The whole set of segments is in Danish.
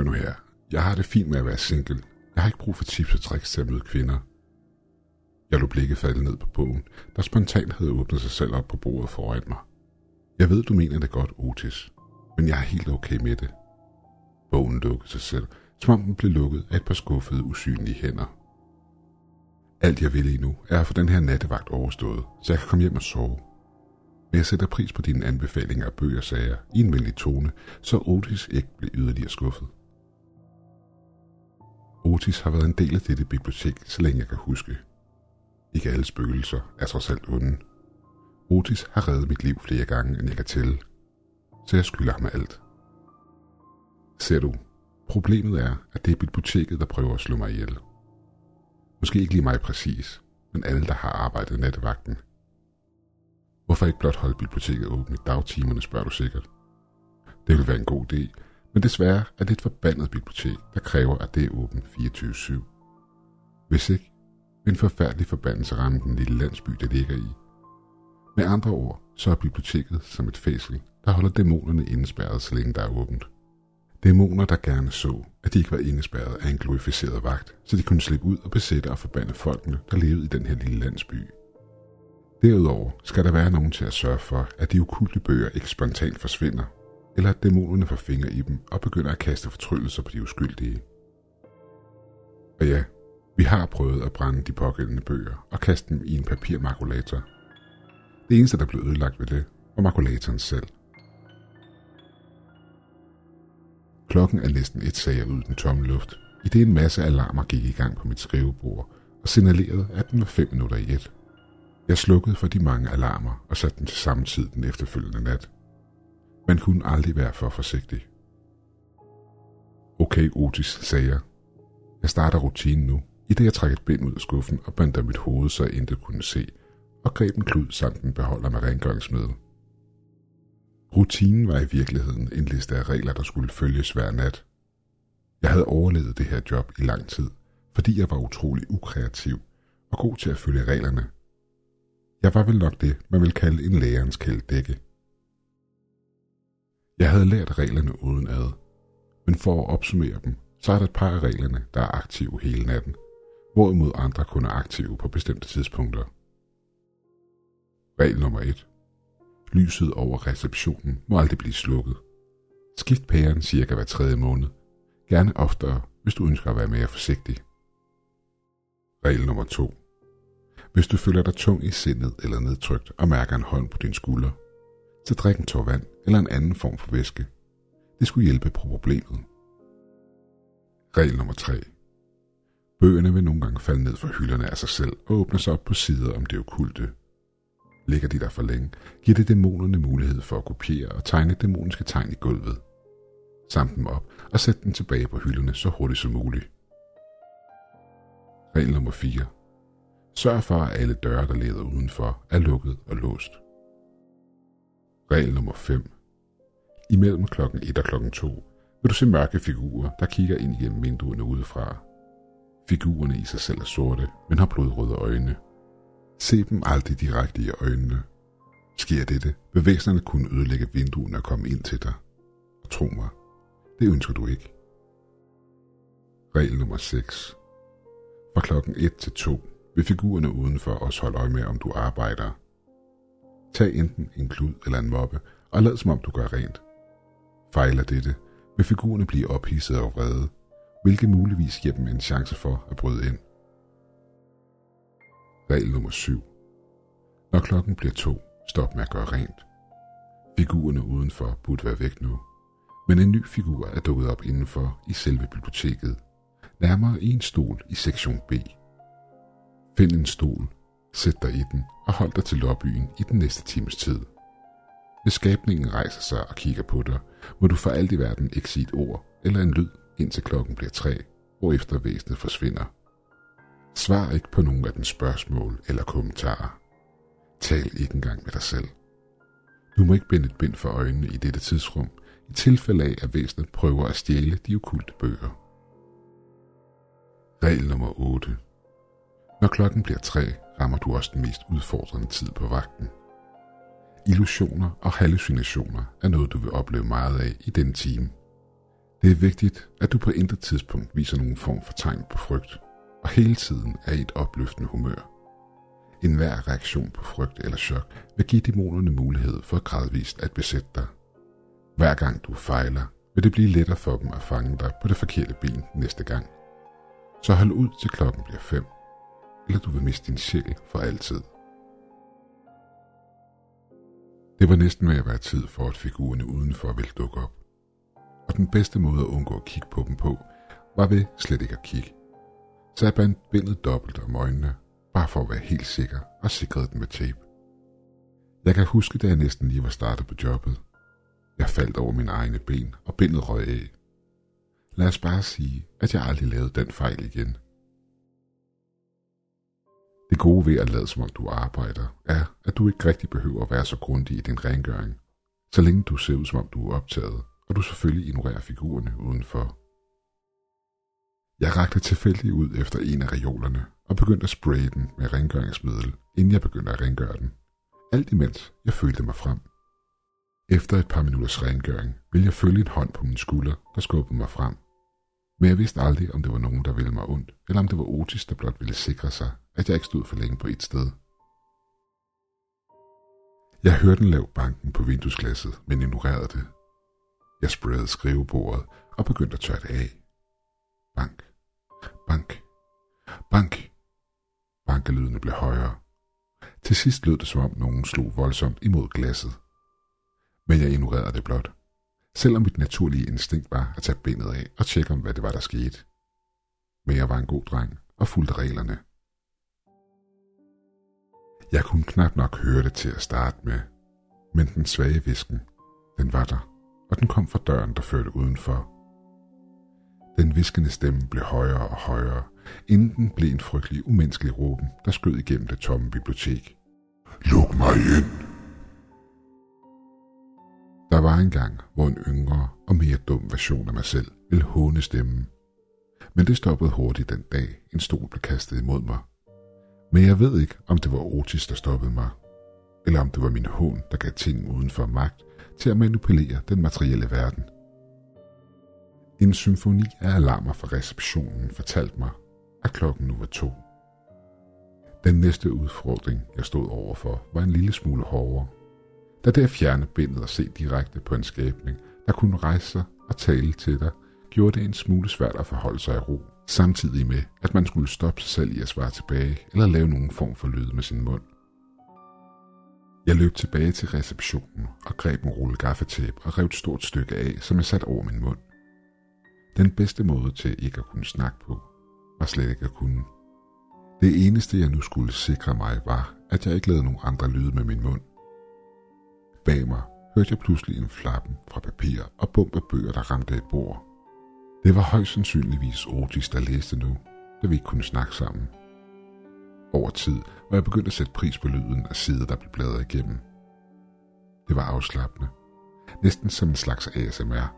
Hør nu her. Jeg har det fint med at være single. Jeg har ikke brug for tips og tricks til at møde kvinder. Jeg lå blikket falde ned på bogen, der spontant havde åbnet sig selv op på bordet foran mig. Jeg ved, du mener det godt, Otis, men jeg er helt okay med det. Bogen lukkede sig selv, som om den blev lukket af et par skuffede, usynlige hænder. Alt jeg vil lige nu er at få den her nattevagt overstået, så jeg kan komme hjem og sove. Men jeg sætter pris på dine anbefalinger af bøger, sagde jeg, i en venlig tone, så Otis ikke blev yderligere skuffet. Otis har været en del af dette bibliotek, så længe jeg kan huske. Ikke alle spøgelser er trods alt onde. Otis har reddet mit liv flere gange, end jeg kan tælle, så jeg skylder ham alt. Ser du, problemet er, at det er biblioteket, der prøver at slå mig ihjel. Måske ikke lige mig præcis, men alle, der har arbejdet nattevagten. Hvorfor ikke blot holde biblioteket åbent i dagtimerne, spørger du sikkert. Det vil være en god idé, men desværre er det et forbandet bibliotek, der kræver, at det er åbent 24-7. Hvis ikke, vil en forfærdelig forbandelse ramme den lille landsby, det ligger i. Med andre ord, så er biblioteket som et fæsel, der holder dæmonerne indespærret, så længe der er åbent. Dæmoner, der gerne så, at de ikke var indespærret af en glorificeret vagt, så de kunne slippe ud og besætte og forbande folkene, der levede i den her lille landsby. Derudover skal der være nogen til at sørge for, at de okulte bøger ikke spontant forsvinder, eller at dæmonerne får fingre i dem og begynder at kaste fortryllelser på de uskyldige. Og ja, vi har prøvet at brænde de pågældende bøger og kaste dem i en papirmakulator. Det eneste, der blev ødelagt ved det, var makulatoren selv. Klokken er næsten et, sagde ud i den tomme luft, i det en masse alarmer gik i gang på mit skrivebord og signalerede, at den var fem minutter i et. Jeg slukkede for de mange alarmer og satte dem til samme tid den efterfølgende nat. Man kunne aldrig være for forsigtig. Okay, Otis, sagde jeg. Jeg starter rutinen nu, i det jeg trækker et bind ud af skuffen og bander mit hoved, så jeg intet kunne se, og greb en klud samt en beholder med rengøringsmiddel. Rutinen var i virkeligheden en liste af regler, der skulle følges hver nat. Jeg havde overlevet det her job i lang tid, fordi jeg var utrolig ukreativ og god til at følge reglerne. Jeg var vel nok det, man vil kalde en lærerens kældække. Jeg havde lært reglerne uden ad, men for at opsummere dem, så er der et par af reglerne, der er aktive hele natten, hvorimod andre kun er aktive på bestemte tidspunkter. Regel nummer 1. Lyset over receptionen må aldrig blive slukket. Skift pæren cirka hver tredje måned. Gerne oftere, hvis du ønsker at være mere forsigtig. Regel nummer 2. Hvis du føler dig tung i sindet eller nedtrykt og mærker en hånd på din skulder, så drik en tår vand eller en anden form for væske. Det skulle hjælpe på problemet. Regel nummer 3. Bøgerne vil nogle gange falde ned fra hylderne af sig selv og åbne sig op på sider om det okulte. Ligger de der for længe, giver det dæmonerne mulighed for at kopiere og tegne dæmoniske tegn i gulvet. Samle dem op og sæt dem tilbage på hylderne så hurtigt som muligt. Regel nummer 4. Sørg for, at alle døre, der leder udenfor, er lukket og låst. Regel nummer 5. Imellem klokken 1 og klokken 2 vil du se mørke figurer, der kigger ind igennem vinduerne udefra. Figurerne i sig selv er sorte, men har blodrøde øjne. Se dem aldrig direkte i øjnene. Sker dette, vil væsenerne kunne ødelægge vinduerne og komme ind til dig. Og tro mig, det ønsker du ikke. Regel nummer 6. Fra klokken 1 til 2 vil figurerne udenfor også holde øje med, om du arbejder. Tag enten en klud eller en moppe, og lad som om du gør rent. Fejler dette, vil figurerne blive ophidset og vrede, hvilket muligvis giver dem en chance for at bryde ind. Regel nummer 7. Når klokken bliver to, stop med at gøre rent. Figurerne udenfor burde være væk nu, men en ny figur er dukket op indenfor i selve biblioteket, nærmere i en stol i sektion B. Find en stol, sæt dig i den og hold dig til lobbyen i den næste times tid. Hvis skabningen rejser sig og kigger på dig, må du for alt i verden ikke sige et ord eller en lyd, indtil klokken bliver tre, hvorefter væsenet forsvinder. Svar ikke på nogen af dens spørgsmål eller kommentarer. Tal ikke engang med dig selv. Du må ikke binde et bind for øjnene i dette tidsrum, i tilfælde af, at væsenet prøver at stjæle de okulte bøger. Regel nummer 8. Når klokken bliver tre, rammer du også den mest udfordrende tid på vagten. Illusioner og hallucinationer er noget, du vil opleve meget af i denne time. Det er vigtigt, at du på intet tidspunkt viser nogen form for tegn på frygt, og hele tiden er i et opløftende humør. En hver reaktion på frygt eller chok vil give dæmonerne mulighed for gradvist at besætte dig. Hver gang du fejler, vil det blive lettere for dem at fange dig på det forkerte ben næste gang. Så hold ud til klokken bliver 5 eller du vil miste din sjæl for altid. Det var næsten ved at være tid for, at figurerne udenfor ville dukke op. Og den bedste måde at undgå at kigge på dem på, var ved slet ikke at kigge. Så jeg bandt bindet dobbelt om øjnene, bare for at være helt sikker, og sikrede den med tape. Jeg kan huske, da jeg næsten lige var startet på jobbet. Jeg faldt over mine egne ben, og bindet røg af. Lad os bare sige, at jeg aldrig lavede den fejl igen. Det gode ved at lade som om du arbejder, er, at du ikke rigtig behøver at være så grundig i din rengøring, så længe du ser ud som om du er optaget, og du selvfølgelig ignorerer figurerne udenfor. Jeg rakte tilfældigt ud efter en af reolerne og begyndte at spraye den med rengøringsmiddel, inden jeg begyndte at rengøre den. Alt imens jeg følte mig frem. Efter et par minutters rengøring ville jeg følge en hånd på min skulder, der skubbede mig frem. Men jeg vidste aldrig, om det var nogen, der ville mig ondt, eller om det var Otis, der blot ville sikre sig, at jeg ikke stod for længe på et sted. Jeg hørte den lav banken på vinduesglasset, men ignorerede det. Jeg sprayede skrivebordet og begyndte at tørre det af. Bank, bank, bank. Bankelydene blev højere. Til sidst lød det som om nogen slog voldsomt imod glasset. Men jeg ignorerede det blot. Selvom mit naturlige instinkt var at tage benet af og tjekke om, hvad det var, der skete. Men jeg var en god dreng og fulgte reglerne. Jeg kunne knap nok høre det til at starte med, men den svage visken, den var der, og den kom fra døren, der førte udenfor. Den viskende stemme blev højere og højere, inden den blev en frygtelig umenneskelig råben, der skød igennem det tomme bibliotek. Luk mig ind! Der var en gang, hvor en yngre og mere dum version af mig selv ville håne stemmen. Men det stoppede hurtigt den dag, en stol blev kastet imod mig. Men jeg ved ikke, om det var Otis, der stoppede mig, eller om det var min hån, der gav ting uden for magt til at manipulere den materielle verden. En symfoni af alarmer fra receptionen fortalte mig, at klokken nu var to. Den næste udfordring, jeg stod overfor, var en lille smule hårdere. Da det at fjerne bindet og se direkte på en skabning, der kunne rejse sig og tale til dig, gjorde det en smule svært at forholde sig i ro, samtidig med, at man skulle stoppe sig selv i at svare tilbage eller lave nogen form for lyd med sin mund. Jeg løb tilbage til receptionen og greb en rulle gaffetape og rev et stort stykke af, som jeg satte over min mund. Den bedste måde til ikke at kunne snakke på, var slet ikke at kunne. Det eneste, jeg nu skulle sikre mig, var, at jeg ikke lavede nogen andre lyde med min mund. Bag mig hørte jeg pludselig en flappen fra papir og bump af bøger, der ramte et bord. Det var højst sandsynligvis Otis, der læste nu, da vi ikke kunne snakke sammen. Over tid var jeg begyndt at sætte pris på lyden af sider, der blev bladret igennem. Det var afslappende. Næsten som en slags ASMR.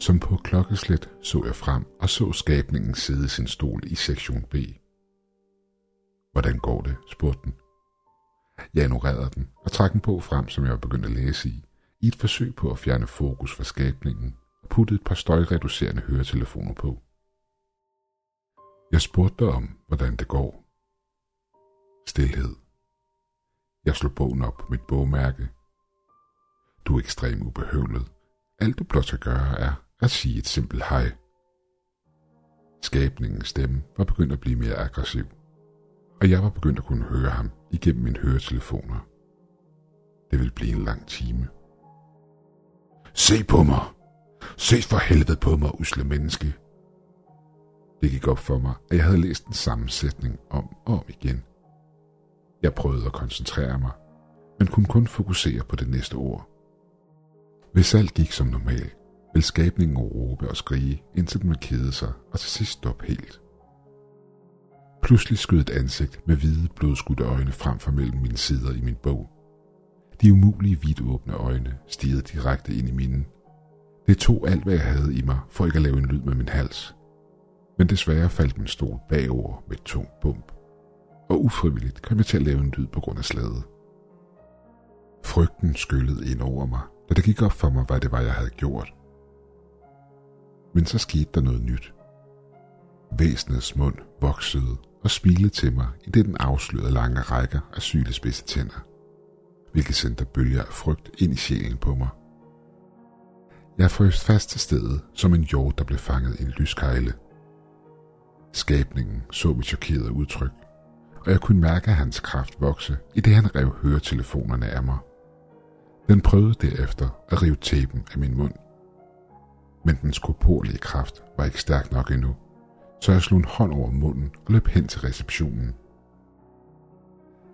Som på klokkeslæt så jeg frem og så skabningen sidde i sin stol i sektion B. Hvordan går det? spurgte den. Jeg ignorerede den og trak den på frem, som jeg var begyndt at læse i, i et forsøg på at fjerne fokus fra skabningen og puttede et par støjreducerende høretelefoner på. Jeg spurgte dig om, hvordan det går. Stilhed. Jeg slog bogen op på mit bogmærke. Du er ekstremt ubehøvlet. Alt du blot skal gøre er at sige et simpelt hej. Skabningens stemme var begyndt at blive mere aggressiv, og jeg var begyndt at kunne høre ham igennem mine høretelefoner. Det vil blive en lang time. Se på mig! Se for helvede på mig, usle menneske! Det gik op for mig, at jeg havde læst den samme sætning om og om igen. Jeg prøvede at koncentrere mig, men kunne kun fokusere på det næste ord. Hvis alt gik som normalt, ville skabningen råbe og skrige, indtil den kede sig og til sidst stoppe helt. Pludselig skød et ansigt med hvide blodskudte øjne frem for mellem mine sider i min bog. De umulige vidåbne øjne stirrede direkte ind i mine. Det tog alt, hvad jeg havde i mig, for ikke at lave en lyd med min hals. Men desværre faldt min stol bagover med et tungt bump. Og ufrivilligt kom jeg til at lave en lyd på grund af slaget. Frygten skyllede ind over mig, da det gik op for mig, hvad det var, jeg havde gjort. Men så skete der noget nyt. Væsenets mund voksede og smilede til mig i det den afslørede lange rækker af sylespidse tænder, hvilket sendte bølger af frygt ind i sjælen på mig. Jeg frøs fast til stedet som en jord, der blev fanget i en lyskejle. Skabningen så mit chokerede udtryk, og jeg kunne mærke hans kraft vokse, i det han rev høretelefonerne af mig. Den prøvede derefter at rive tæben af min mund. Men dens korporlige kraft var ikke stærk nok endnu, så jeg slog en hånd over munden og løb hen til receptionen.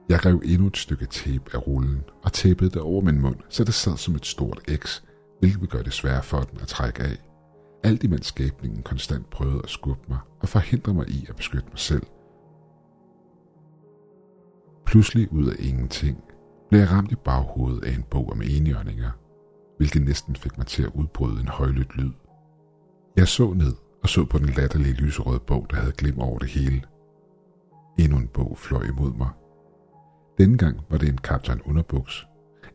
Jeg rev endnu et stykke tape af rullen og tæppede det over min mund, så det sad som et stort X, hvilket vil gøre det sværere for den at trække af. Alt imens skæbningen konstant prøvede at skubbe mig og forhindre mig i at beskytte mig selv. Pludselig ud af ingenting blev jeg ramt i baghovedet af en bog om enhjørninger, hvilket næsten fik mig til at udbryde en højlydt lyd. Jeg så ned og så på den latterlige lyserøde bog, der havde glemt over det hele. Endnu en bog fløj imod mig. Denne gang var det en kaptajn underbuks,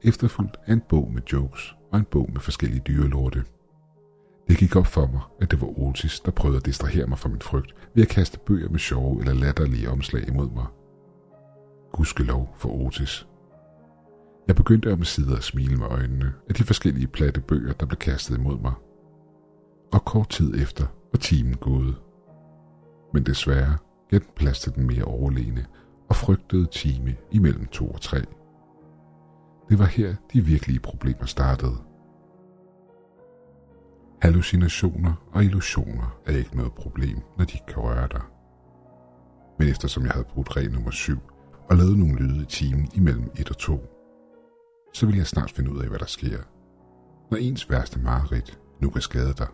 efterfulgt af en bog med jokes og en bog med forskellige dyrelorte. Det gik op for mig, at det var Otis, der prøvede at distrahere mig fra min frygt ved at kaste bøger med sjove eller latterlige omslag imod mig. Gudskelov for Otis. Jeg begyndte om sider at smile med øjnene af de forskellige platte bøger, der blev kastet imod mig. Og kort tid efter var timen gået. Men desværre gav den plads til den mere overlegne og frygtede time imellem to og tre. Det var her, de virkelige problemer startede. Hallucinationer og illusioner er ikke noget problem, når de ikke kan røre dig. Men eftersom jeg havde brugt regel nummer 7 og lavet nogle lyde i timen imellem 1 og 2, så vil jeg snart finde ud af, hvad der sker, når ens værste mareridt nu kan skade dig.